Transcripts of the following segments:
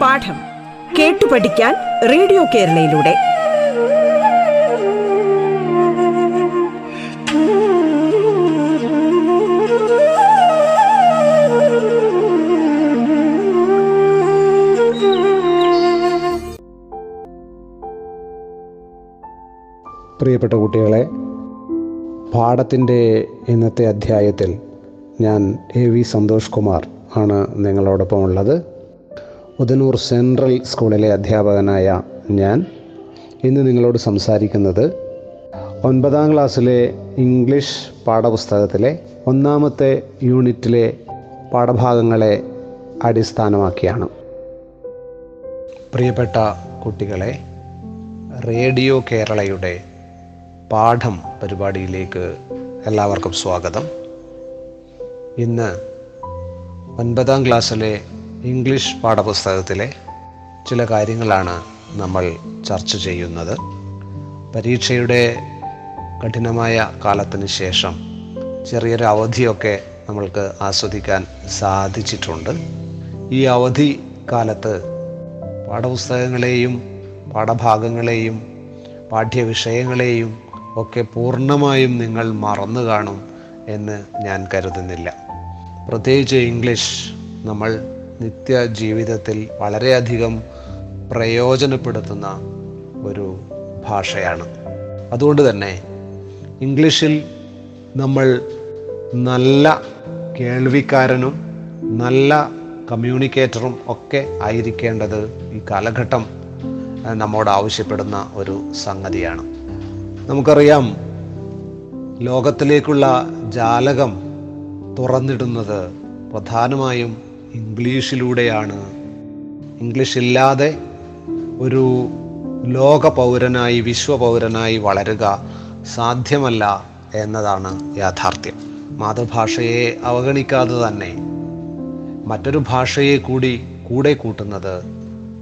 പാഠം കേട്ടു പഠിക്കാൻ റേഡിയോ കേരളയിലൂടെ. പ്രിയപ്പെട്ട കുട്ടികളെ പാഠത്തിന്റെ ഇന്നത്തെ അധ്യായത്തിൽ ഞാൻ എ വി സന്തോഷ് കുമാർ ആണ് നിങ്ങളോടൊപ്പം ഉള്ളത് ഉദനൂർ സെൻട്രൽ സ്കൂളിലെ അധ്യാപകനായ ഞാൻ ഇന്ന് നിങ്ങളോട് സംസാരിക്കുന്നത് ഒൻപതാം ക്ലാസ്സിലെ ഇംഗ്ലീഷ് പാഠപുസ്തകത്തിലെ ഒന്നാമത്തെ യൂണിറ്റിലെ പാഠഭാഗങ്ങളെ അടിസ്ഥാനമാക്കിയാണ്. പ്രിയപ്പെട്ട കുട്ടികളെ റേഡിയോ കേരളയുടെ പാഠം പരിപാടിയിലേക്ക് എല്ലാവർക്കും സ്വാഗതം. ഇന്ന് ഒൻപതാം ക്ലാസ്സിലെ ഇംഗ്ലീഷ് പാഠപുസ്തകത്തിലെ ചില കാര്യങ്ങളാണ് നമ്മൾ ചർച്ച ചെയ്യുന്നത്. പരീക്ഷയുടെ കഠിനമായ കാലത്തിന് ശേഷം ചെറിയൊരു അവധിയൊക്കെ നമ്മൾക്ക് ആസ്വദിക്കാൻ സാധിച്ചിട്ടുണ്ട്. ഈ അവധി കാലത്ത് പാഠപുസ്തകങ്ങളെയും പാഠഭാഗങ്ങളെയും പാഠ്യവിഷയങ്ങളെയും ഒക്കെ പൂർണമായും നിങ്ങൾ മറന്നു കാണും എന്ന് ഞാൻ കരുതുന്നില്ല. പ്രത്യേകിച്ച് ഇംഗ്ലീഷ് നമ്മൾ നിത്യ ജീവിതത്തിൽ വളരെയധികം പ്രയോജനപ്പെടുത്തുന്ന ഒരു ഭാഷയാണ്. അതുകൊണ്ട് തന്നെ ഇംഗ്ലീഷിൽ നമ്മൾ നല്ല കേൾവിക്കാരനും നല്ല കമ്മ്യൂണിക്കേറ്ററും ഒക്കെ ആയിരിക്കേണ്ടത് ഈ കാലഘട്ടം നമ്മോട് ആവശ്യപ്പെടുന്ന ഒരു സംഗതിയാണ്. നമുക്കറിയാം ലോകത്തിലേക്കുള്ള ജാലകം തുറന്നിടുന്നത് പ്രധാനമായും ഇംഗ്ലീഷിലൂടെയാണ്. ഇംഗ്ലീഷ് ഇല്ലാതെ ഒരു ലോക പൗരനായി വിശ്വപൗരനായി വളരുക സാധ്യമല്ല എന്നതാണ് യാഥാർത്ഥ്യം. മാതൃഭാഷയെ അവഗണിക്കാതെ തന്നെ മറ്റൊരു ഭാഷയെ കൂടി കൂടെ കൂട്ടുന്നത്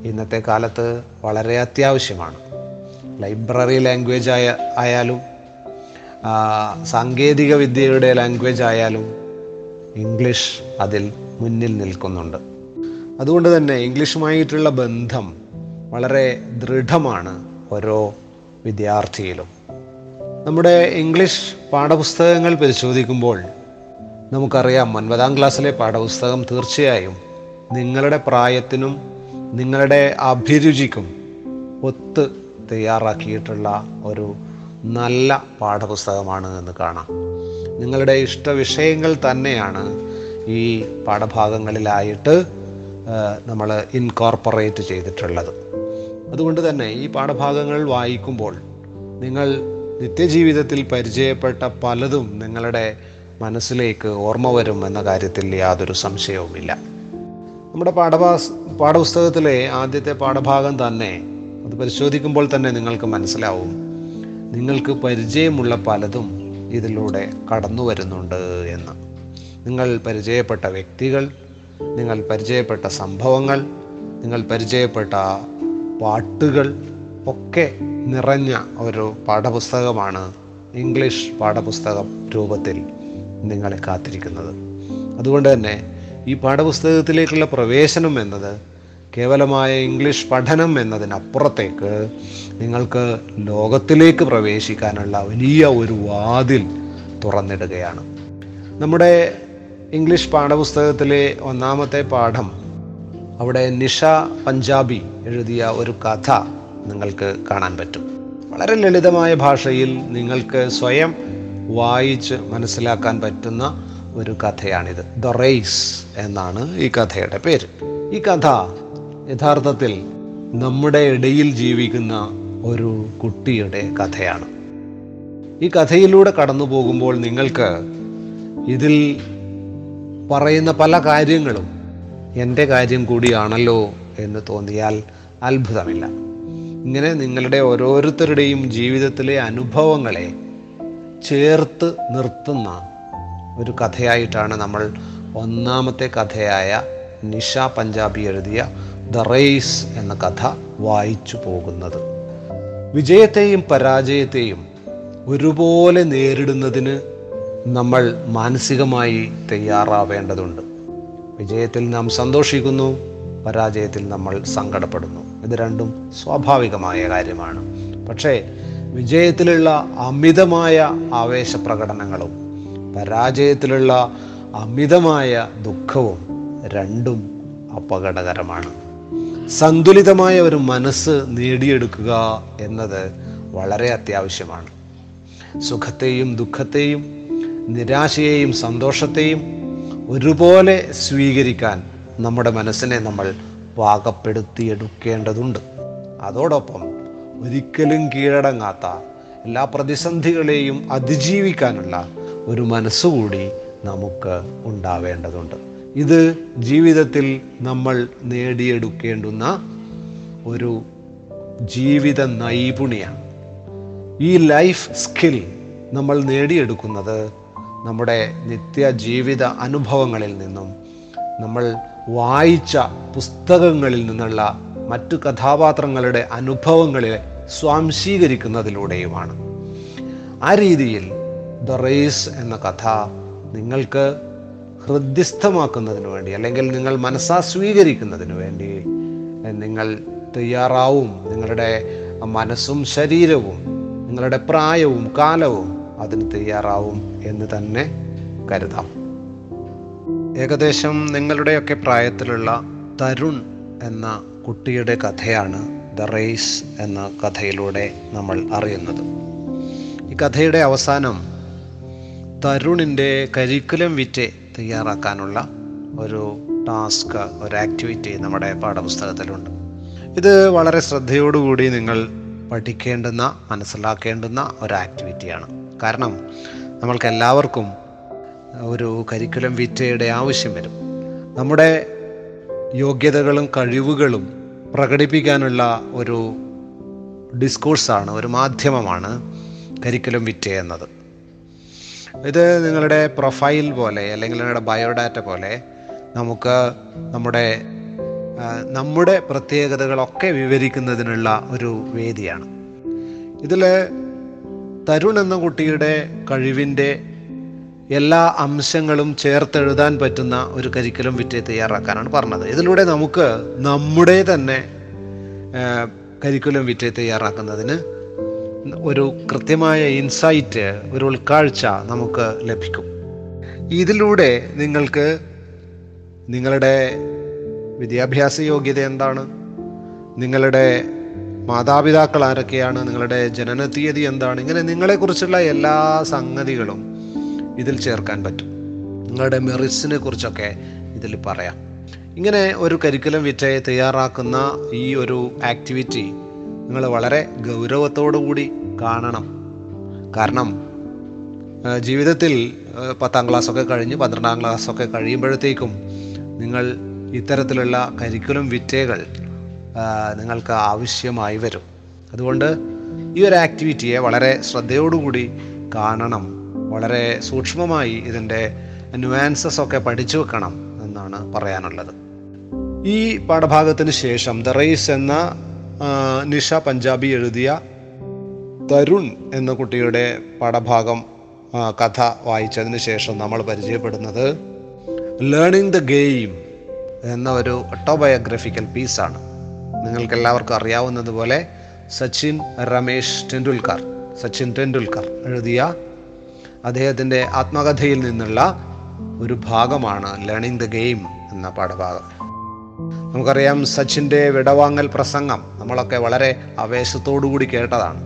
ഇന്നത്തെ കാലത്ത് വളരെ അത്യാവശ്യമാണ്. ലൈബ്രറി ലാംഗ്വേജ് ആയ ആയാലും സാങ്കേതിക വിദ്യയുടെ ലാംഗ്വേജ് ആയാലും ഇംഗ്ലീഷ് അതിൽ മുന്നിൽ നിൽക്കുന്നുണ്ട്. അതുകൊണ്ട് തന്നെ ഇംഗ്ലീഷുമായിട്ടുള്ള ബന്ധം വളരെ ദൃഢമാണ് ഓരോ വിദ്യാർത്ഥിയിലും. നമ്മുടെ ഇംഗ്ലീഷ് പാഠപുസ്തകങ്ങൾ പരിശോധിക്കുമ്പോൾ നമുക്കറിയാം ഒൻപതാം ക്ലാസ്സിലെ പാഠപുസ്തകം തീർച്ചയായും നിങ്ങളുടെ പ്രായത്തിനും നിങ്ങളുടെ അഭിരുചിക്കും ഒത്ത് തയ്യാറാക്കിയിട്ടുള്ള ഒരു നല്ല പാഠപുസ്തകമാണ് എന്ന് കാണാം. നിങ്ങളുടെ ഇഷ്ട വിഷയങ്ങൾ തന്നെയാണ് ഈ പാഠഭാഗങ്ങളിലായിട്ട് നമ്മൾ ഇൻകോർപ്പറേറ്റ് ചെയ്തിട്ടുള്ളത്. അതുകൊണ്ട് തന്നെ ഈ പാഠഭാഗങ്ങൾ വായിക്കുമ്പോൾ നിങ്ങൾ നിത്യജീവിതത്തിൽ പരിചയപ്പെട്ട പലതും നിങ്ങളുടെ മനസ്സിലേക്ക് ഓർമ്മ വരും എന്ന കാര്യത്തിൽ യാതൊരു സംശയവുമില്ല. നമ്മുടെ പാഠഭാ പാഠപുസ്തകത്തിലെ ആദ്യത്തെ പാഠഭാഗം തന്നെ അത് പരിശോധിക്കുമ്പോൾ തന്നെ നിങ്ങൾക്ക് മനസ്സിലാവും. നിങ്ങൾക്ക് പരിചയമുള്ള പലതും ഇതിലൂടെ കടന്നു വരുന്നുണ്ട് എന്ന്. നിങ്ങൾ പരിചയപ്പെട്ട വ്യക്തികൾ നിങ്ങൾ പരിചയപ്പെട്ട സംഭവങ്ങൾ നിങ്ങൾ പരിചയപ്പെട്ട പാട്ടുകൾ ഒക്കെ നിറഞ്ഞ ഒരു പാഠപുസ്തകമാണ് ഇംഗ്ലീഷ് പാഠപുസ്തകം രൂപത്തിൽ നിങ്ങളെ കാത്തിരിക്കുന്നത്. അതുകൊണ്ട് തന്നെ ഈ പാഠപുസ്തകത്തിലേക്കുള്ള പ്രവേശനം എന്നത് കേവലമായ ഇംഗ്ലീഷ് പഠനം എന്നതിനപ്പുറത്തേക്ക് നിങ്ങൾക്ക് ലോകത്തിലേക്ക് പ്രവേശിക്കാനുള്ള വലിയ ഒരു വാതിൽ തുറന്നിടുകയാണ്. നമ്മുടെ ഇംഗ്ലീഷ് പാഠപുസ്തകത്തിലെ ഒന്നാമത്തെ പാഠം അവിടെ നിഷ പഞ്ചാബി എഴുതിയ ഒരു കഥ നിങ്ങൾക്ക് കാണാൻ പറ്റും. വളരെ ലളിതമായ ഭാഷയിൽ നിങ്ങൾക്ക് സ്വയം വായിച്ച് മനസ്സിലാക്കാൻ പറ്റുന്ന ഒരു കഥയാണിത്. ദ റേസ് എന്നാണ് ഈ കഥയുടെ പേര്. ഈ കഥ യഥാർത്ഥത്തിൽ നമ്മുടെ ഇടയിൽ ജീവിക്കുന്ന ഒരു കുട്ടിയുടെ കഥയാണ്. ഈ കഥയിലൂടെ കടന്നു പോകുമ്പോൾ നിങ്ങൾക്ക് ഇതിൽ പറയുന്ന പല കാര്യങ്ങളും എന്റെ കാര്യം കൂടിയാണല്ലോ എന്ന് തോന്നിയാൽ അത്ഭുതമില്ല. ഇങ്ങനെ നിങ്ങളുടെ ഓരോരുത്തരുടെയും ജീവിതത്തിലെ അനുഭവങ്ങളെ ചേർത്ത് നിർത്തുന്ന ഒരു കഥയായിട്ടാണ് നമ്മൾ ഒന്നാമത്തെ കഥയായ നിഷ പഞ്ചാബി എഴുതിയ ദ റേസ് എന്ന കഥ വായിച്ചു പോകുന്നത്. വിജയത്തെയും പരാജയത്തെയും ഒരുപോലെ നേരിടുന്നതിന് നമ്മൾ മാനസികമായി തയ്യാറാവേണ്ടതുണ്ട്. വിജയത്തിൽ നാം സന്തോഷിക്കുന്നു പരാജയത്തിൽ നമ്മൾ സങ്കടപ്പെടുന്നു. ഇത് രണ്ടും സ്വാഭാവികമായ കാര്യമാണ്. പക്ഷേ വിജയത്തിലുള്ള അമിതമായ ആവേശപ്രകടനങ്ങളും പരാജയത്തിലുള്ള അമിതമായ ദുഃഖവും രണ്ടും അപകടകരമാണ്. സന്തുലിതമായ ഒരു മനസ്സ് നേടിയെടുക്കുക എന്നത് വളരെ അത്യാവശ്യമാണ്. സുഖത്തെയും ദുഃഖത്തെയും നിരാശയെയും സന്തോഷത്തെയും ഒരുപോലെ സ്വീകരിക്കാൻ നമ്മുടെ മനസ്സിനെ നമ്മൾ പാകപ്പെടുത്തിയെടുക്കേണ്ടതുണ്ട്. അതോടൊപ്പം ഒരിക്കലും കീഴടങ്ങാത്ത എല്ലാ പ്രതിസന്ധികളെയും അതിജീവിക്കാനുള്ള ഒരു മനസ്സുകൂടി നമുക്ക് ഉണ്ടാവേണ്ടതുണ്ട്. ഇത് ജീവിതത്തിൽ നമ്മൾ നേടിയെടുക്കേണ്ടുന്ന ഒരു ജീവിത നൈപുണ്യാണ്. ഈ ലൈഫ് സ്കിൽ നമ്മൾ നേടിയെടുക്കുന്നത് നമ്മുടെ നിത്യ ജീവിത അനുഭവങ്ങളിൽ നിന്നും നമ്മൾ വായിച്ച പുസ്തകങ്ങളിൽ നിന്നുള്ള മറ്റു കഥാപാത്രങ്ങളുടെ അനുഭവങ്ങളെ സ്വാംശീകരിക്കുന്നതിലൂടെയുമാണ്. ആ രീതിയിൽ ദ റേസ് എന്ന കഥ നിങ്ങൾക്ക് ഹൃദ്യസ്ഥമാക്കുന്നതിന് വേണ്ടി അല്ലെങ്കിൽ നിങ്ങൾ മനസ്സാ സ്വീകരിക്കുന്നതിന് വേണ്ടി നിങ്ങൾ തയ്യാറാവും. നിങ്ങളുടെ മനസ്സും ശരീരവും നിങ്ങളുടെ പ്രായവും കാലവും അതിന് തയ്യാറാവും എന്ന് തന്നെ കരുതാം. ഏകദേശം നിങ്ങളുടെയൊക്കെ പ്രായത്തിലുള്ള തരുൺ എന്ന കുട്ടിയുടെ കഥയാണ് ദ റേസ് എന്ന കഥയിലൂടെ നമ്മൾ അറിയുന്നത്. ഈ കഥയുടെ അവസാനം തരുണിന്റെ കരിക്കുലം വിറ്റ് തയ്യാറാക്കാനുള്ള ഒരു ടാസ്ക് ഒരു ആക്ടിവിറ്റി നമ്മുടെ പാഠപുസ്തകത്തിലുണ്ട്. ഇത് വളരെ ശ്രദ്ധയോടുകൂടി നിങ്ങൾ പഠിക്കേണ്ടുന്ന മനസ്സിലാക്കേണ്ടുന്ന ഒരു ആക്ടിവിറ്റിയാണ്. കാരണം നമ്മൾക്ക് എല്ലാവർക്കും ഒരു കരിക്കുലം വിറ്റയുടെ ആവശ്യം വരും. നമ്മുടെ യോഗ്യതകളും കഴിവുകളും പ്രകടിപ്പിക്കാനുള്ള ഒരു ഡിസ്കോഴ്സാണ് ഒരു മാധ്യമമാണ് കരിക്കുലം വിറ്റ എന്നത്. ഇത് നിങ്ങളുടെ പ്രൊഫൈൽ പോലെ അല്ലെങ്കിൽ നിങ്ങളുടെ ബയോഡാറ്റ പോലെ നമുക്ക് നമ്മുടെ നമ്മുടെ പ്രത്യേകതകളൊക്കെ വിവരിക്കുന്നതിനുള്ള ഒരു വേദിയാണ്. ഇതിൽ തരുൺ എന്ന കുട്ടിയുടെ കഴിവിന്റെ എല്ലാ അംശങ്ങളും ചേർത്തെഴുതാൻ പറ്റുന്ന ഒരു കരിക്കുലം വിറ്റ് തയ്യാറാക്കാനാണ് പറഞ്ഞത്. ഇതിലൂടെ നമുക്ക് നമ്മുടെ തന്നെ കരിക്കുലം വിറ്റ് തയ്യാറാക്കുന്നതിന് ഒരു കൃത്യമായ ഇൻസൈറ്റ് ഒരു ഉൾക്കാഴ്ച നമുക്ക് ലഭിക്കും. ഇതിലൂടെ നിങ്ങൾക്ക് നിങ്ങളുടെ വിദ്യാഭ്യാസ യോഗ്യത എന്താണ്? നിങ്ങളുടെ മാതാപിതാക്കൾ ആരൊക്കെയാണ്? നിങ്ങളുടെ ജനന തീയതി എന്താണ്? ഇങ്ങനെ നിങ്ങളെക്കുറിച്ചുള്ള എല്ലാ സംഗതികളും ഇതിൽ ചേർക്കാൻ പറ്റും. നിങ്ങളുടെ മെറിറ്റ്സിനെ കുറിച്ചൊക്കെ ഇതിൽ പറയാം. ഇങ്ങനെ ഒരു കരിക്കുലം വിറ്റയെ തയ്യാറാക്കുന്ന ഈ ഒരു ആക്ടിവിറ്റി നിങ്ങൾ വളരെ കൂടി കാണണം. കാരണം ജീവിതത്തിൽ പത്താം ക്ലാസ്സൊക്കെ കഴിഞ്ഞ് പന്ത്രണ്ടാം ക്ലാസ്സൊക്കെ കഴിയുമ്പോഴത്തേക്കും നിങ്ങൾ ഇത്തരത്തിലുള്ള കരിക്കുലം വിറ്റകൾ നിങ്ങൾക്ക് ആവശ്യമായി വരും. അതുകൊണ്ട് ഈ ഒരു ആക്ടിവിറ്റിയെ വളരെ ശ്രദ്ധയോടുകൂടി കാണണം. വളരെ സൂക്ഷ്മമായി ഇതിന്റെ ന്യൂവാൻസസ് ഒക്കെ പഠിച്ചു വെക്കണം എന്നാണ് പറയാനുള്ളത്. ഈ പാഠഭാഗത്തിന് ശേഷം ദ റേസ് എന്ന നിഷ പഞ്ചാബി എഴുതിയ തരുൺ എന്ന കുട്ടിയുടെ പാഠഭാഗം കഥ വായിച്ചതിന് ശേഷം നമ്മൾ പരിചയപ്പെടുന്നത് ലേണിംഗ് ദ ഗെയിം എന്ന ഒരു ഓട്ടോബയോഗ്രഫിക്കൽ പീസാണ് നിങ്ങൾക്ക് എല്ലാവർക്കും അറിയാവുന്നതുപോലെ സച്ചിൻ രമേശ് ടെണ്ടുൽക്കർ സച്ചിൻ ടെണ്ടുൽക്കർ എഴുതിയ അദ്ദേഹത്തിന്റെ ആത്മകഥയിൽ നിന്നുള്ള ഒരു ഭാഗമാണ് ലേണിംഗ് ദ ഗെയിം എന്ന പാഠഭാഗം നമുക്കറിയാം സച്ചിന്റെ വിടവാങ്ങൽ പ്രസംഗം നമ്മളൊക്കെ വളരെ ആവേശത്തോടു കൂടി കേട്ടതാണ്.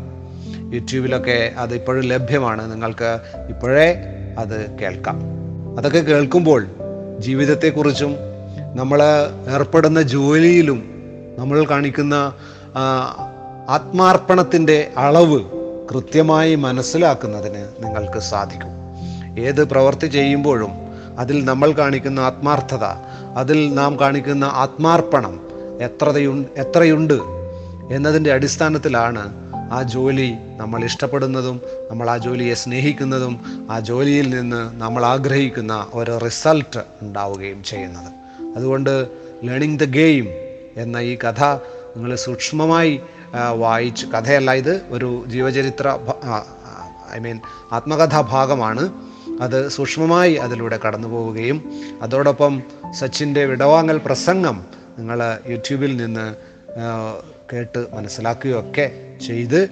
യൂട്യൂബിലൊക്കെ അത് ഇപ്പോഴും ലഭ്യമാണ്. നിങ്ങൾക്ക് ഇപ്പോഴേ അത് കേൾക്കാം. അതൊക്കെ കേൾക്കുമ്പോൾ ജീവിതത്തെക്കുറിച്ചും നമ്മൾ ഏർപ്പെടുന്ന ജോലിയിലും നമ്മൾ കാണിക്കുന്ന ആത്മാർപ്പണത്തിന്റെ അളവ് കൃത്യമായി മനസ്സിലാക്കുന്നതിന് നിങ്ങൾക്ക് സാധിക്കും. ഏത് പ്രവൃത്തി ചെയ്യുമ്പോഴും അതിൽ നമ്മൾ കാണിക്കുന്ന ആത്മാർത്ഥത അതിൽ നാം കാണിക്കുന്ന ആത്മാർപ്പണം എത്രയുണ്ട് എത്രയുണ്ട് എന്നതിന്റെ അടിസ്ഥാനത്തിലാണ് ആ ജോലി നമ്മൾ ഇഷ്ടപ്പെടുന്നതും നമ്മൾ ആ ജോലിയെ സ്നേഹിക്കുന്നതും ആ ജോലിയിൽ നിന്ന് നമ്മൾ ആഗ്രഹിക്കുന്ന ഒരു റിസൾട്ട് ഉണ്ടാവുകയും ചെയ്യുന്നത്. അതുകൊണ്ട് ലേണിംഗ് ദ ഗെയിം എന്ന ഈ കഥ നിങ്ങൾ സൂക്ഷ്മമായി വായിച്ച് കഥയല്ല ഇത് ഒരു ജീവചരിത്ര ഐ മീൻ ആത്മകഥാ ഭാഗമാണ് അത് സൂക്ഷ്മമായി അതിലൂടെ കടന്നു പോവുകയും അതോടൊപ്പം സച്ചിന്റെ വിടവാങ്ങൽ പ്രസംഗം നിങ്ങൾ യൂട്യൂബിൽ നിന്ന് കേട്ട് മനസ്സിലാക്കുകയൊക്കെ ചെയ്ത്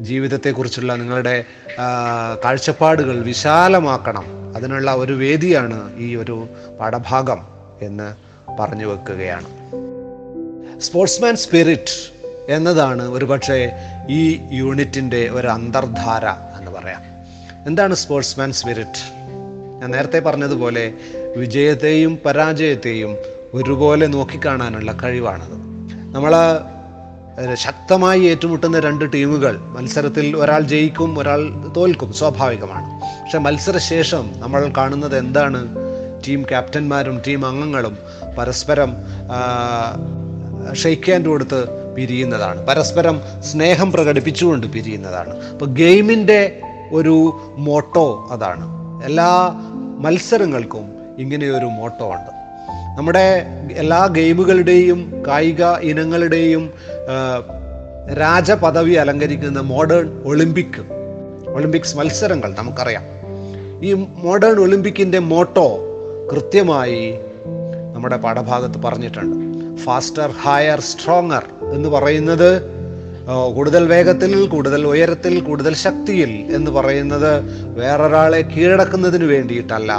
ജീവിതത്തെക്കുറിച്ചുള്ള നിങ്ങളുടെ കാഴ്ചപ്പാടുകൾ വിശാലമാക്കണം. അതിനുള്ള ഒരു വേദിയാണ് ഈ ഒരു പാഠഭാഗം എന്ന് പറഞ്ഞു വെക്കുകയാണ്. സ്പോർട്സ്മാൻ സ്പിരിറ്റ് എന്നതാണ് ഒരുപക്ഷെ ഈ യൂണിറ്റിന്റെ ഒരു അന്തർധാര എന്ന് പറയാം. എന്താണ് സ്പോർട്സ്മാൻ സ്പിരിറ്റ്? ഞാൻ നേരത്തെ പറഞ്ഞതുപോലെ വിജയത്തെയും പരാജയത്തെയും ഒരുപോലെ നോക്കിക്കാണാനുള്ള കഴിവാണത്. നമ്മൾ ശക്തമായി ഏറ്റുമുട്ടുന്ന രണ്ട് ടീമുകൾ മത്സരത്തിൽ ഒരാൾ ജയിക്കും ഒരാൾ തോൽക്കും സ്വാഭാവികമാണ്. പക്ഷെ മത്സരശേഷം നമ്മൾ കാണുന്നത് എന്താണ്? ടീം ക്യാപ്റ്റന്മാരും ടീം അംഗങ്ങളും പരസ്പരം ഷെയ്ക്ക് ഹാൻഡ് കൊടുത്ത് പിരിയുന്നതാണ്. പരസ്പരം സ്നേഹം പ്രകടിപ്പിച്ചുകൊണ്ട് പിരിയുന്നതാണ്. അപ്പോൾ ഗെയിമിന്റെ ഒരു മോട്ടോ അതാണ്. എല്ലാ മത്സരങ്ങൾക്കും ഇങ്ങനെയൊരു മോട്ടോ ഉണ്ട്. നമ്മുടെ എല്ലാ ഗെയിമുകളുടെയും കായിക ഇനങ്ങളുടെയും രാജപദവി അലങ്കരിക്കുന്ന മോഡേൺ ഒളിമ്പിക് ഒളിമ്പിക്സ് മത്സരങ്ങൾ നമുക്കറിയാം. ഈ മോഡേൺ ഒളിമ്പിക്കിന്റെ മോട്ടോ കൃത്യമായി നമ്മുടെ പാഠഭാഗത്ത് പറഞ്ഞിട്ടുണ്ട്. ഫാസ്റ്റർ ഹയർ സ്ട്രോങ്ങർ എന്ന് പറയുന്നത് കൂടുതൽ വേഗത്തിൽ കൂടുതൽ ഉയരത്തിൽ കൂടുതൽ ശക്തിയിൽ എന്ന് പറയുന്നത് വേറൊരാളെ കീഴടക്കുന്നതിന് വേണ്ടിയിട്ടല്ല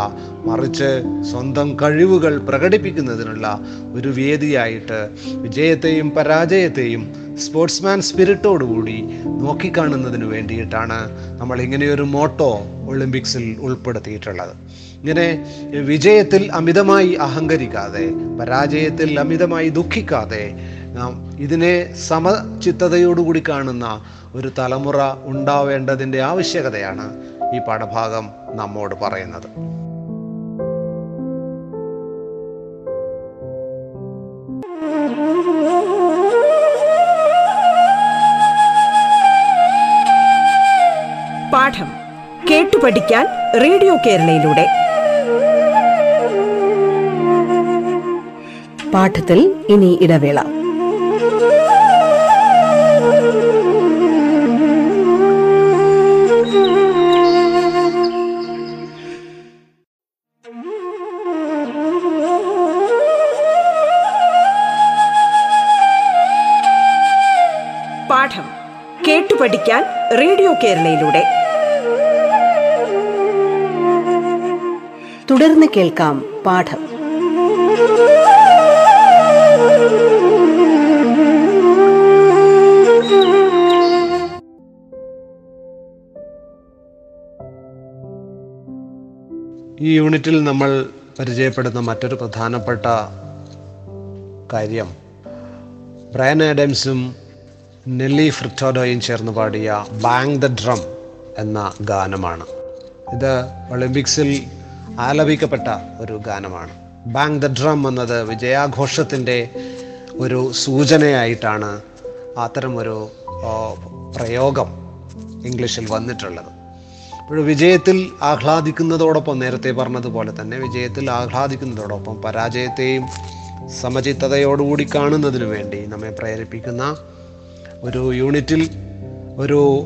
മറിച്ച് സ്വന്തം കഴിവുകൾ പ്രകടിപ്പിക്കുന്നതിനുള്ള ഒരു വേദിയായിട്ട് വിജയത്തെയും പരാജയത്തെയും സ്പോർട്സ്മാൻ സ്പിരിറ്റോടുകൂടി നോക്കിക്കാണുന്നതിന് വേണ്ടിയിട്ടാണ് നമ്മൾ ഇങ്ങനെയൊരു മോട്ടോ ഒളിമ്പിക്സിൽ ഉൾപ്പെടുത്തിയിട്ടുള്ളത്. ഇങ്ങനെ വിജയത്തിൽ അമിതമായി അഹങ്കരിക്കാതെ പരാജയത്തിൽ അമിതമായി ദുഃഖിക്കാതെ നാം ഇതിനെ സമചിത്തതയോടുകൂടി കാണുന്ന ഒരു തലമുറ ഉണ്ടാവേണ്ടതിന്റെ ആവശ്യകതയാണ് ഈ പാഠഭാഗം നമ്മോട് പറയുന്നത്. പാഠം കേട്ടു പഠിക്കാൻ റേഡിയോ കേരളയിലൂടെ. പാഠത്തിൽ ഇനി ഇടവേള. കേരളയിലൂടെ തുടർന്ന് കേൾക്കാം പാഠം. ഈ യൂണിറ്റിൽ നമ്മൾ പരിചയപ്പെടുന്ന മറ്റൊരു പ്രധാനപ്പെട്ട കാര്യം. ബ്രയൻ ആഡംസും നെല്ലി ഫ്രിറ്റോഡോയും ചേർന്ന് പാടിയ ബാങ് ദ ഡ്രം എന്ന ഗാനമാണ്. ഇത് ഒളിമ്പിക്സിൽ ആലപിക്കപ്പെട്ട ഒരു ഗാനമാണ്. ബാങ് ദ ഡ്രം എന്നത് വിജയാഘോഷത്തിന്റെ ഒരു സൂചനയായിട്ടാണ് അത്തരമൊരു പ്രയോഗം ഇംഗ്ലീഷിൽ വന്നിട്ടുള്ളത്. ഇപ്പോൾ വിജയത്തിൽ ആഹ്ലാദിക്കുന്നതോടൊപ്പം നേരത്തെ പറഞ്ഞതുപോലെ തന്നെ വിജയത്തിൽ ആഹ്ലാദിക്കുന്നതോടൊപ്പം പരാജയത്തെയും സമചിത്തതയോടുകൂടി കാണുന്നതിനു വേണ്ടി നമ്മെ പ്രേരിപ്പിക്കുന്ന ഒരു യൂണിറ്റിൽ ഒരു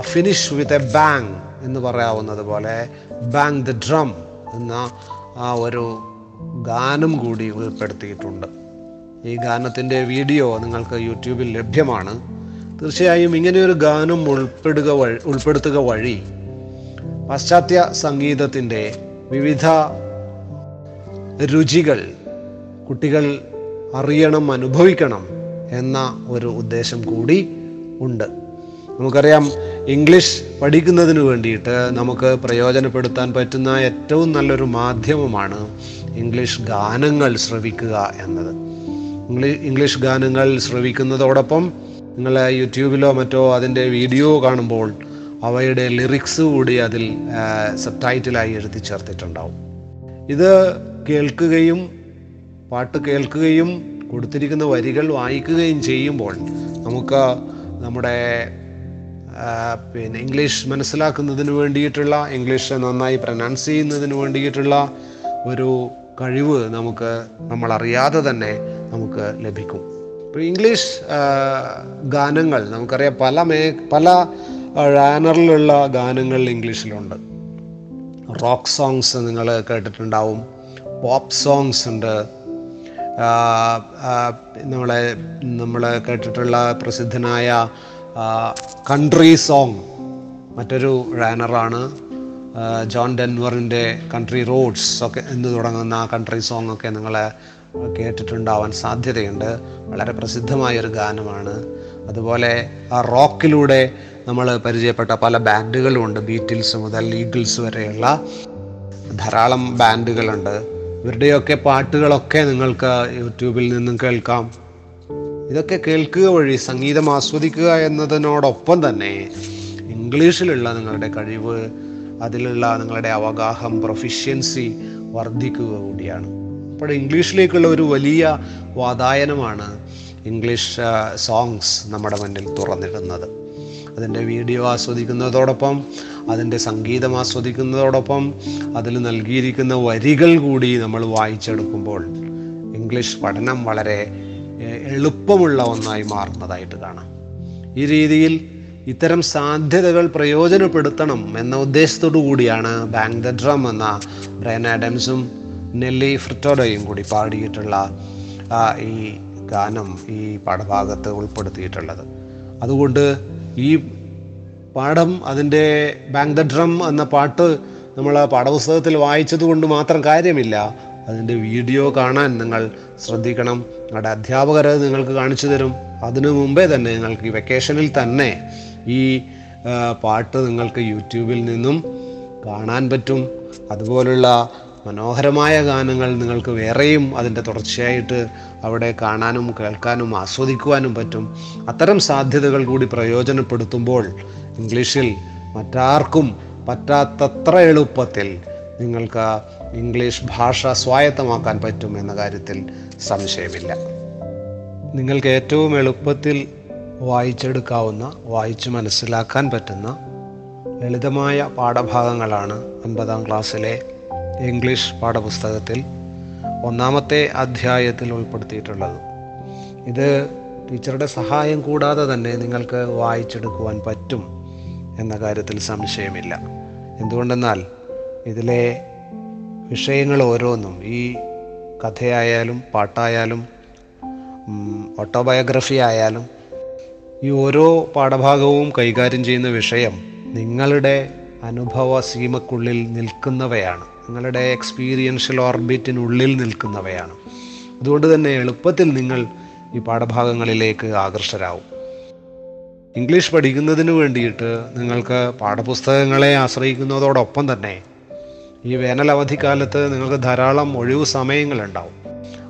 ഫിനിഷ് വിത്ത് എ ബാങ് എന്ന് പറയാവുന്നത് പോലെ ബാങ് ദ ഡ്രം എന്ന ആ ഒരു ഗാനം കൂടി ഉൾപ്പെടുത്തിയിട്ടുണ്ട്. ഈ ഗാനത്തിന്റെ വീഡിയോ നിങ്ങൾക്ക് യൂട്യൂബിൽ ലഭ്യമാണ്. തീർച്ചയായും ഇങ്ങനെയൊരു ഗാനം ഉൾപ്പെടുക വഴി ഉൾപ്പെടുത്തുക വഴി പാശ്ചാത്യ സംഗീതത്തിന്റെ വിവിധ രുചികൾ കുട്ടികൾ അറിയണം അനുഭവിക്കണം എന്ന ഒരു ഉദ്ദേശം കൂടി ഉണ്ട്. നമുക്കറിയാം ഇംഗ്ലീഷ് പഠിക്കുന്നതിന് വേണ്ടിയിട്ട് നമുക്ക് പ്രയോജനപ്പെടുത്താൻ പറ്റുന്ന ഏറ്റവും നല്ലൊരു മാധ്യമമാണ് ഇംഗ്ലീഷ് ഗാനങ്ങൾ ശ്രവിക്കുക എന്നത്. ഇംഗ്ലീ- ഇംഗ്ലീഷ് ഗാനങ്ങൾ ശ്രവിക്കുന്നതോടൊപ്പം നിങ്ങൾ യൂട്യൂബിലോ മറ്റോ അതിന്റെ വീഡിയോ കാണുമ്പോൾ അവയുടെ ലിറിക്സ് കൂടി അതിൽ സബ് ടൈറ്റിലായി എഴുതി ചേർത്തിട്ടുണ്ടാവും. ഇത് കേൾക്കുകയും പാട്ട് കേൾക്കുകയും കൊടുത്തിരിക്കുന്ന വരികൾ വായിക്കുകയും ചെയ്യുമ്പോൾ നമുക്ക് നമ്മുടെ പിന്നെ ഇംഗ്ലീഷ് മനസ്സിലാക്കുന്നതിന് വേണ്ടിയിട്ടുള്ള ഇംഗ്ലീഷ് നന്നായി പ്രനൗൺസ് ചെയ്യുന്നതിന് വേണ്ടിയിട്ടുള്ള ഒരു കഴിവ് നമുക്ക് നമ്മൾ അറിയാതെ തന്നെ നമുക്ക് ലഭിക്കും. ഇപ്പോൾ ഇംഗ്ലീഷ് ഗാനങ്ങൾ നമുക്കറിയാം പല മേ പല ഴാനറിലുള്ള ഗാനങ്ങൾ ഇംഗ്ലീഷിലുണ്ട്. റോക്ക് സോങ്സ് നിങ്ങൾ കേട്ടിട്ടുണ്ടാവും. പോപ്പ് സോങ്സ് ഉണ്ട്. നമ്മളെ നമ്മൾ കേട്ടിട്ടുള്ള പ്രസിദ്ധനായ കൺട്രി സോങ് മറ്റൊരു റാനറാണ് ജോൺ ഡെൻവറിന്റെ കൺട്രി റോഡ്സ് ഒക്കെ എന്ന് തുടങ്ങുന്ന കൺട്രി സോങ് ഒക്കെ നിങ്ങൾ കേട്ടിട്ടുണ്ടാവാൻ സാധ്യതയുണ്ട്. വളരെ പ്രസിദ്ധമായൊരു ഗാനമാണ്. അതുപോലെ ആ റോക്കിലൂടെ നമ്മൾ പരിചയപ്പെട്ട പല ബാൻഡുകളുമുണ്ട് ബീറ്റിൽസ് മുതൽ ഈഗിൾസ് വരെയുള്ള ധാരാളം ബാൻഡുകളുണ്ട്. ഇവരുടെയൊക്കെ പാട്ടുകളൊക്കെ നിങ്ങൾക്ക് യൂട്യൂബിൽ നിന്നും കേൾക്കാം. ഇതൊക്കെ കേൾക്കുക വഴി സംഗീതം ആസ്വദിക്കുക എന്നതിനോടൊപ്പം തന്നെ ഇംഗ്ലീഷിലുള്ള നിങ്ങളുടെ കഴിവ് അതിലുള്ള നിങ്ങളുടെ അവഗാഹം പ്രൊഫിഷ്യൻസി വർദ്ധിക്കുക കൂടിയാണ്. അപ്പോൾ ഇംഗ്ലീഷിലേക്കുള്ള ഒരു വലിയ വാതായനമാണ് ഇംഗ്ലീഷ് സോങ്സ് നമ്മുടെ മുന്നിൽ തുറന്നിടുന്നത്. അതിന്റെ വീഡിയോ ആസ്വദിക്കുന്നതോടൊപ്പം അതിന്റെ സംഗീതം ആസ്വദിക്കുന്നതോടൊപ്പം അതിൽ നൽകിയിരിക്കുന്ന വരികൾ കൂടി നമ്മൾ വായിച്ചെടുക്കുമ്പോൾ ഇംഗ്ലീഷ് പഠനം വളരെ എളുപ്പമുള്ള ഒന്നായി മാറുന്നതായിട്ട് കാണാം. ഈ രീതിയിൽ ഇത്തരം സാധ്യതകൾ പ്രയോജനപ്പെടുത്തണം എന്ന ഉദ്ദേശത്തോടു കൂടിയാണ് ബാങ്ക് ദ ഡ്രം എന്ന ബ്രയൻ ആഡംസും നെല്ലി ഫ്രിറ്റോഡയും കൂടി പാടിയിട്ടുള്ള ഈ ഗാനം ഈ പാഠഭാഗത്ത് ഉൾപ്പെടുത്തിയിട്ടുള്ളത്. അതുകൊണ്ട് ഈ പാഠം അതിന്റെ ബാങ്ക് ദ ഡ്രം എന്ന പാട്ട് നമ്മൾ പാഠപുസ്തകത്തിൽ വായിച്ചത് കൊണ്ട് മാത്രം കാര്യമില്ല. അതിന്റെ വീഡിയോ കാണാൻ നിങ്ങൾ ശ്രദ്ധിക്കണം. നിങ്ങളുടെ അധ്യാപകർ നിങ്ങൾക്ക് കാണിച്ചു തരും. അതിനു മുമ്പേ തന്നെ നിങ്ങൾക്ക് ഈ വെക്കേഷനിൽ തന്നെ ഈ പാട്ട് നിങ്ങൾക്ക് യൂട്യൂബിൽ നിന്നും കാണാൻ പറ്റും. അതുപോലുള്ള മനോഹരമായ ഗാനങ്ങൾ നിങ്ങൾക്ക് വേറെയും അതിന്റെ തുടർച്ചയായിട്ട് അവിടെ കാണാനും കേൾക്കാനും ആസ്വദിക്കുവാനും പറ്റും. അത്തരം സാധ്യതകൾ കൂടി പ്രയോജനപ്പെടുത്തുമ്പോൾ ഇംഗ്ലീഷിൽ മറ്റാർക്കും പറ്റാത്തത്ര എളുപ്പത്തിൽ നിങ്ങൾക്ക് ഇംഗ്ലീഷ് ഭാഷ സ്വായത്തമാക്കാൻ പറ്റും എന്ന കാര്യത്തിൽ സംശയമില്ല. നിങ്ങൾക്ക് ഏറ്റവും എളുപ്പത്തിൽ വായിച്ചെടുക്കാവുന്ന വായിച്ച് മനസ്സിലാക്കാൻ പറ്റുന്ന ലളിതമായ പാഠഭാഗങ്ങളാണ് ഒൻപതാം ക്ലാസ്സിലെ ഇംഗ്ലീഷ് പാഠപുസ്തകത്തിൽ ഒന്നാമത്തെ അധ്യായത്തിൽ ഉൾപ്പെടുത്തിയിട്ടുള്ളത്. ഇത് ടീച്ചറുടെ സഹായം കൂടാതെ തന്നെ നിങ്ങൾക്ക് വായിച്ചെടുക്കുവാൻ പറ്റും എന്ന കാര്യത്തിൽ സംശയമില്ല. എന്തുകൊണ്ടെന്നാൽ ഇതിലെ വിഷയങ്ങൾ ഓരോന്നും ഈ കഥയായാലും പാട്ടായാലും ഓട്ടോബയോഗ്രഫി ആയാലും ഈ ഓരോ പാഠഭാഗവും കൈകാര്യം ചെയ്യുന്ന വിഷയം നിങ്ങളുടെ അനുഭവ സീമക്കുള്ളിൽ നിൽക്കുന്നവയാണ്. നിങ്ങളുടെ എക്സ്പീരിയൻഷ്യൽ ഓർബിറ്റിനുള്ളിൽ നിൽക്കുന്നവയാണ്. അതുകൊണ്ട് തന്നെ എളുപ്പത്തിൽ നിങ്ങൾ ഈ പാഠഭാഗങ്ങളിലേക്ക് ആകർഷരാകും ഇംഗ്ലീഷ് പഠിക്കുന്നതിന് വേണ്ടിയിട്ട് നിങ്ങൾക്ക് പാഠപുസ്തകങ്ങളെ ആശ്രയിക്കുന്നതോടൊപ്പം തന്നെ ഈ വേനൽ അവധിക്കാലത്ത് നിങ്ങൾക്ക് ധാരാളം ഒഴിവ് സമയങ്ങളുണ്ടാവും.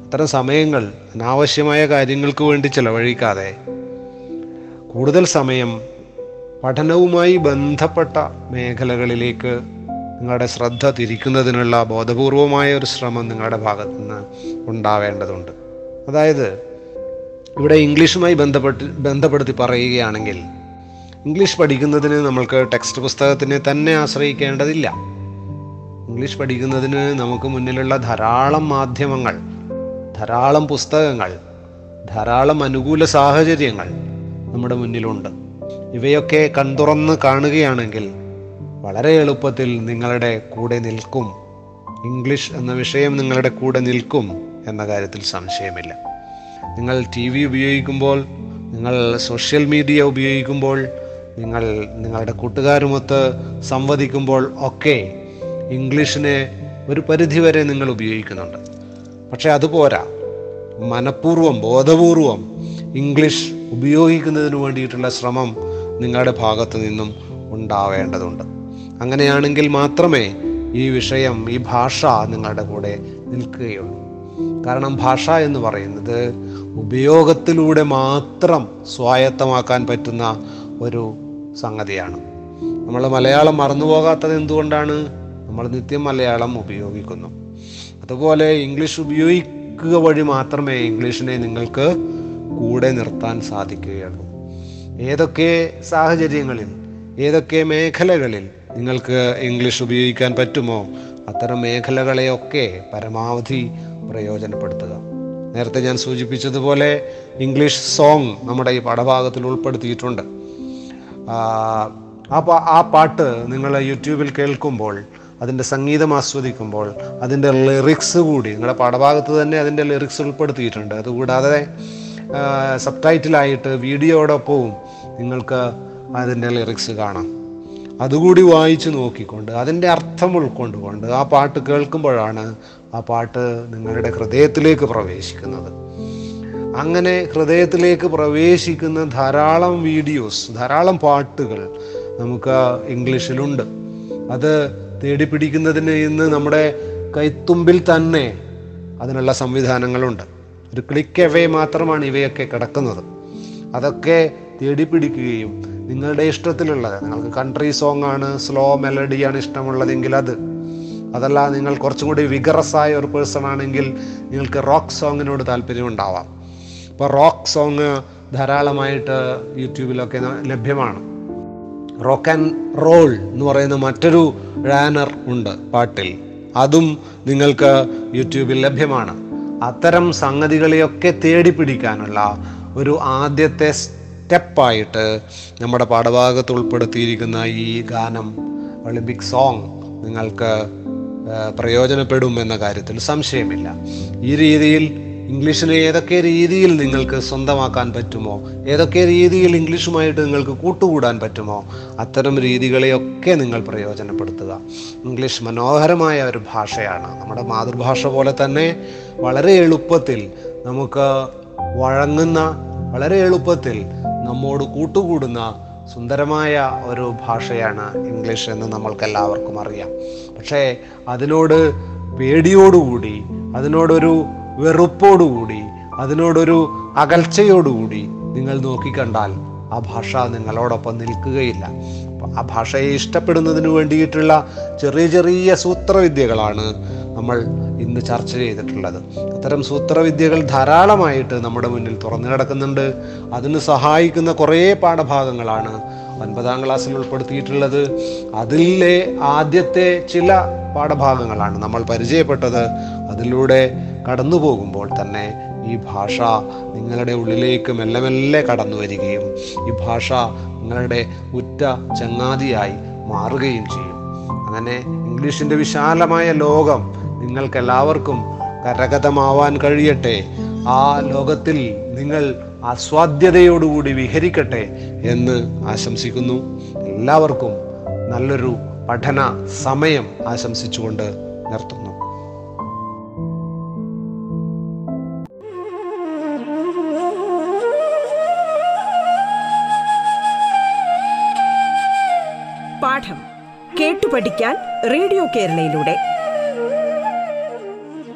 അത്തരം സമയങ്ങൾ അനാവശ്യമായ കാര്യങ്ങൾക്ക് വേണ്ടി ചിലവഴിക്കാതെ കൂടുതൽ സമയം പഠനവുമായി ബന്ധപ്പെട്ട മേഖലകളിലേക്ക് നിങ്ങളുടെ ശ്രദ്ധ തിരിക്കുന്നതിനുള്ള ബോധപൂർവമായ ഒരു ശ്രമം നിങ്ങളുടെ ഭാഗത്തു നിന്ന് ഉണ്ടാവേണ്ടതുണ്ട്. അതായത് ഇവിടെ ഇംഗ്ലീഷുമായി ബന്ധപ്പെട്ട് ബന്ധപ്പെടുത്തി പറയുകയാണെങ്കിൽ ഇംഗ്ലീഷ് പഠിക്കുന്നതിന് നമ്മൾക്ക് ടെക്സ്റ്റ് പുസ്തകത്തിനെ തന്നെ ആശ്രയിക്കേണ്ടതില്ല. ഇംഗ്ലീഷ് പഠിക്കുന്നതിന് നമുക്ക് മുന്നിലുള്ള ധാരാളം മാധ്യമങ്ങൾ ധാരാളം പുസ്തകങ്ങൾ ധാരാളം അനുകൂല സാഹചര്യങ്ങൾ നമ്മുടെ മുന്നിലുണ്ട്. ഇവയൊക്കെ കൺതുറന്ന് കാണുകയാണെങ്കിൽ വളരെ എളുപ്പത്തിൽ നിങ്ങളുടെ കൂടെ നിൽക്കും. ഇംഗ്ലീഷ് എന്ന വിഷയം നിങ്ങളുടെ കൂടെ നിൽക്കും എന്ന കാര്യത്തിൽ സംശയമില്ല. നിങ്ങൾ ടി വി ഉപയോഗിക്കുമ്പോൾ നിങ്ങൾ സോഷ്യൽ മീഡിയ ഉപയോഗിക്കുമ്പോൾ നിങ്ങൾ നിങ്ങളുടെ കൂട്ടുകാരുമൊത്ത് സംവദിക്കുമ്പോൾ ഒക്കെ ഇംഗ്ലീഷിനെ ഒരു പരിധിവരെ നിങ്ങൾ ഉപയോഗിക്കുന്നുണ്ട്. പക്ഷേ അതുപോരാ മനഃപൂർവം ബോധപൂർവം ഇംഗ്ലീഷ് ഉപയോഗിക്കുന്നതിന് വേണ്ടിയിട്ടുള്ള ശ്രമം നിങ്ങളുടെ ഭാഗത്തു നിന്നും ഉണ്ടാവേണ്ടതുണ്ട്. അങ്ങനെയാണെങ്കിൽ മാത്രമേ ഈ വിഷയം ഈ ഭാഷ നിങ്ങളുടെ കൂടെ നിൽക്കുകയുള്ളൂ. കാരണം ഭാഷ എന്ന് പറയുന്നത് ഉപയോഗത്തിലൂടെ മാത്രം സ്വായത്തമാക്കാൻ പറ്റുന്ന ഒരു സംഗതിയാണ്. നമ്മൾ മലയാളം മറന്നുപോകാത്തത് എന്തുകൊണ്ടാണ്? നമ്മൾ നിത്യം മലയാളം ഉപയോഗിക്കുന്നു. അതുപോലെ ഇംഗ്ലീഷ് ഉപയോഗിക്കുക വഴി മാത്രമേ ഇംഗ്ലീഷിനെ നിങ്ങൾക്ക് കൂടെ നിർത്താൻ സാധിക്കുകയുള്ളൂ. ഏതൊക്കെ സാഹചര്യങ്ങളിൽ ഏതൊക്കെ മേഖലകളിൽ നിങ്ങൾക്ക് ഇംഗ്ലീഷ് ഉപയോഗിക്കാൻ പറ്റുമോ? അത്തരം മേഖലകളെയൊക്കെ പരമാവധി പ്രയോജനപ്പെടുത്തുക. നേരത്തെ ഞാൻ സൂചിപ്പിച്ചതുപോലെ ഇംഗ്ലീഷ് സോങ് നമ്മുടെ ഈ പാഠഭാഗത്തിൽ ഉൾപ്പെടുത്തിയിട്ടുണ്ട്. പാ ആ പാട്ട് നിങ്ങൾ യൂട്യൂബിൽ കേൾക്കുമ്പോൾ അതിന്റെ സംഗീതം ആസ്വദിക്കുമ്പോൾ അതിന്റെ ലിറിക്സ് കൂടി നിങ്ങളുടെ പാഠഭാഗത്ത് തന്നെ അതിന്റെ ലിറിക്സ് ഉൾപ്പെടുത്തിയിട്ടുണ്ട്. അതുകൂടാതെ സബ് ടൈറ്റിലായിട്ട് വീഡിയോടൊപ്പവും നിങ്ങൾക്ക് അതിന്റെ ലിറിക്സ് കാണാം. അതുകൂടി വായിച്ചു നോക്കിക്കൊണ്ട് അതിന്റെ അർത്ഥം ഉൾക്കൊണ്ടുകൊണ്ട് ആ പാട്ട് കേൾക്കുമ്പോഴാണ് ആ പാട്ട് നിങ്ങളുടെ ഹൃദയത്തിലേക്ക് പ്രവേശിക്കുന്നത്. അങ്ങനെ ഹൃദയത്തിലേക്ക് പ്രവേശിക്കുന്ന ധാരാളം വീഡിയോസ് ധാരാളം പാട്ടുകൾ നമുക്ക് ഇംഗ്ലീഷിലുണ്ട്. അത് തേടിപ്പിടിക്കുന്നതിന് ഇന്ന് നമ്മുടെ കൈത്തുമ്പിൽ തന്നെ അതിനുള്ള സംവിധാനങ്ങളുണ്ട്. ഒരു ക്ലിക്ക് എവേ മാത്രമാണ് ഇവയൊക്കെ കിടക്കുന്നത്. അതൊക്കെ തേടിപ്പിടിക്കുകയും നിങ്ങളുടെ ഇഷ്ടത്തിലുള്ളത്. നിങ്ങൾക്ക് കൺട്രി സോങ് ആണ് സ്ലോ മെലഡിയാണ് ഇഷ്ടമുള്ളതെങ്കിൽ അത്. അതല്ല നിങ്ങൾ കുറച്ചും കൂടി വിഗറസായ ഒരു പേഴ്സൺ ആണെങ്കിൽ നിങ്ങൾക്ക് റോക്ക് സോങ്ങിനോട് താല്പര്യം ഉണ്ടാവാം. ഇപ്പോൾ റോക്ക് സോങ് ധാരാളമായിട്ട് യൂട്യൂബിലൊക്കെ ലഭ്യമാണ്. റോക്ക് ആൻഡ് റോൾ എന്ന് പറയുന്ന മറ്റൊരു റാനർ ഉണ്ട് പാട്ടിൽ. അതും നിങ്ങൾക്ക് യൂട്യൂബിൽ ലഭ്യമാണ്. അത്തരം സംഗതികളെയൊക്കെ തേടി പിടിക്കാനുള്ള ഒരു ആദ്യത്തെ സ്റ്റെപ്പായിട്ട് നമ്മുടെ പാഠഭാഗത്ത് ഉൾപ്പെടുത്തിയിരിക്കുന്ന ഈ ഗാനം ഒളിമ്പിക് സോങ് നിങ്ങൾക്ക് പ്രയോജനപ്പെടും എന്ന കാര്യത്തിൽ സംശയമില്ല. ഈ രീതിയിൽ ഇംഗ്ലീഷിനെ ഏതൊക്കെ രീതിയിൽ നിങ്ങൾക്ക് സ്വന്തമാക്കാൻ പറ്റുമോ ഏതൊക്കെ രീതിയിൽ ഇംഗ്ലീഷുമായിട്ട് നിങ്ങൾക്ക് കൂട്ടുകൂടാൻ പറ്റുമോ അത്തരം രീതികളെയൊക്കെ നിങ്ങൾ പ്രയോജനപ്പെടുത്തുക. ഇംഗ്ലീഷ് മനോഹരമായ ഒരു ഭാഷയാണ്. നമ്മുടെ മാതൃഭാഷ പോലെ തന്നെ വളരെ എളുപ്പത്തിൽ നമുക്ക് വഴങ്ങുന്ന വളരെ എളുപ്പത്തിൽ നമ്മോട് കൂട്ടുകൂടുന്ന സുന്ദരമായ ഒരു ഭാഷയാണ് ഇംഗ്ലീഷ് എന്ന് നമ്മൾക്ക് എല്ലാവർക്കും അറിയാം. പക്ഷേ അതിനോട് പേടിയോടുകൂടി അതിനോടൊരു വെറുപ്പോടുകൂടി അതിനോടൊരു അകൽച്ചയോടുകൂടി നിങ്ങൾ നോക്കിക്കണ്ടാൽ ആ ഭാഷ നിങ്ങളോടൊപ്പം നിൽക്കുകയില്ല. ആ ഭാഷയെ ഇഷ്ടപ്പെടുന്നതിന് വേണ്ടിയിട്ടുള്ള ചെറിയ ചെറിയ സൂത്രവിദ്യകളാണ് നമ്മൾ ഇന്ന് ചർച്ച ചെയ്തിട്ടുള്ളത്. അത്തരം സൂത്രവിദ്യകൾ ധാരാളമായിട്ട് നമ്മുടെ മുന്നിൽ തുറന്നു കിടക്കുന്നുണ്ട്. അതിന് സഹായിക്കുന്ന കുറേ പാഠഭാഗങ്ങളാണ് ഒൻപതാം ക്ലാസ്സിൽ ഉൾപ്പെടുത്തിയിട്ടുള്ളത്. അതിലെ ആദ്യത്തെ ചില പാഠഭാഗങ്ങളാണ് നമ്മൾ പരിചയപ്പെട്ടത്. അതിലൂടെ കടന്നു പോകുമ്പോൾ തന്നെ ഈ ഭാഷ നിങ്ങളുടെ ഉള്ളിലേക്ക് മെല്ലെ മെല്ലെ കടന്നു വരികയും ഈ ഭാഷ നിങ്ങളുടെ ഉറ്റ ചങ്ങാതിയായി മാറുകയും ചെയ്യും. അങ്ങനെ ഇംഗ്ലീഷിന്റെ വിശാലമായ ലോകം നിങ്ങൾക്കെല്ലാവർക്കും കരഗതമാവാൻ കഴിയട്ടെ. ആ ലോകത്തിൽ നിങ്ങൾ ആസ്വാദ്യതയോടുകൂടി വിഹരിക്കട്ടെ എന്ന് ആശംസിക്കുന്നു. എല്ലാവർക്കും നല്ലൊരു പഠന സമയം ആശംസിച്ചുകൊണ്ട് നിർത്തുന്നു. പാഠം കേട്ടു പഠിക്കാൻ റേഡിയോ കേരളയിലൂടെ.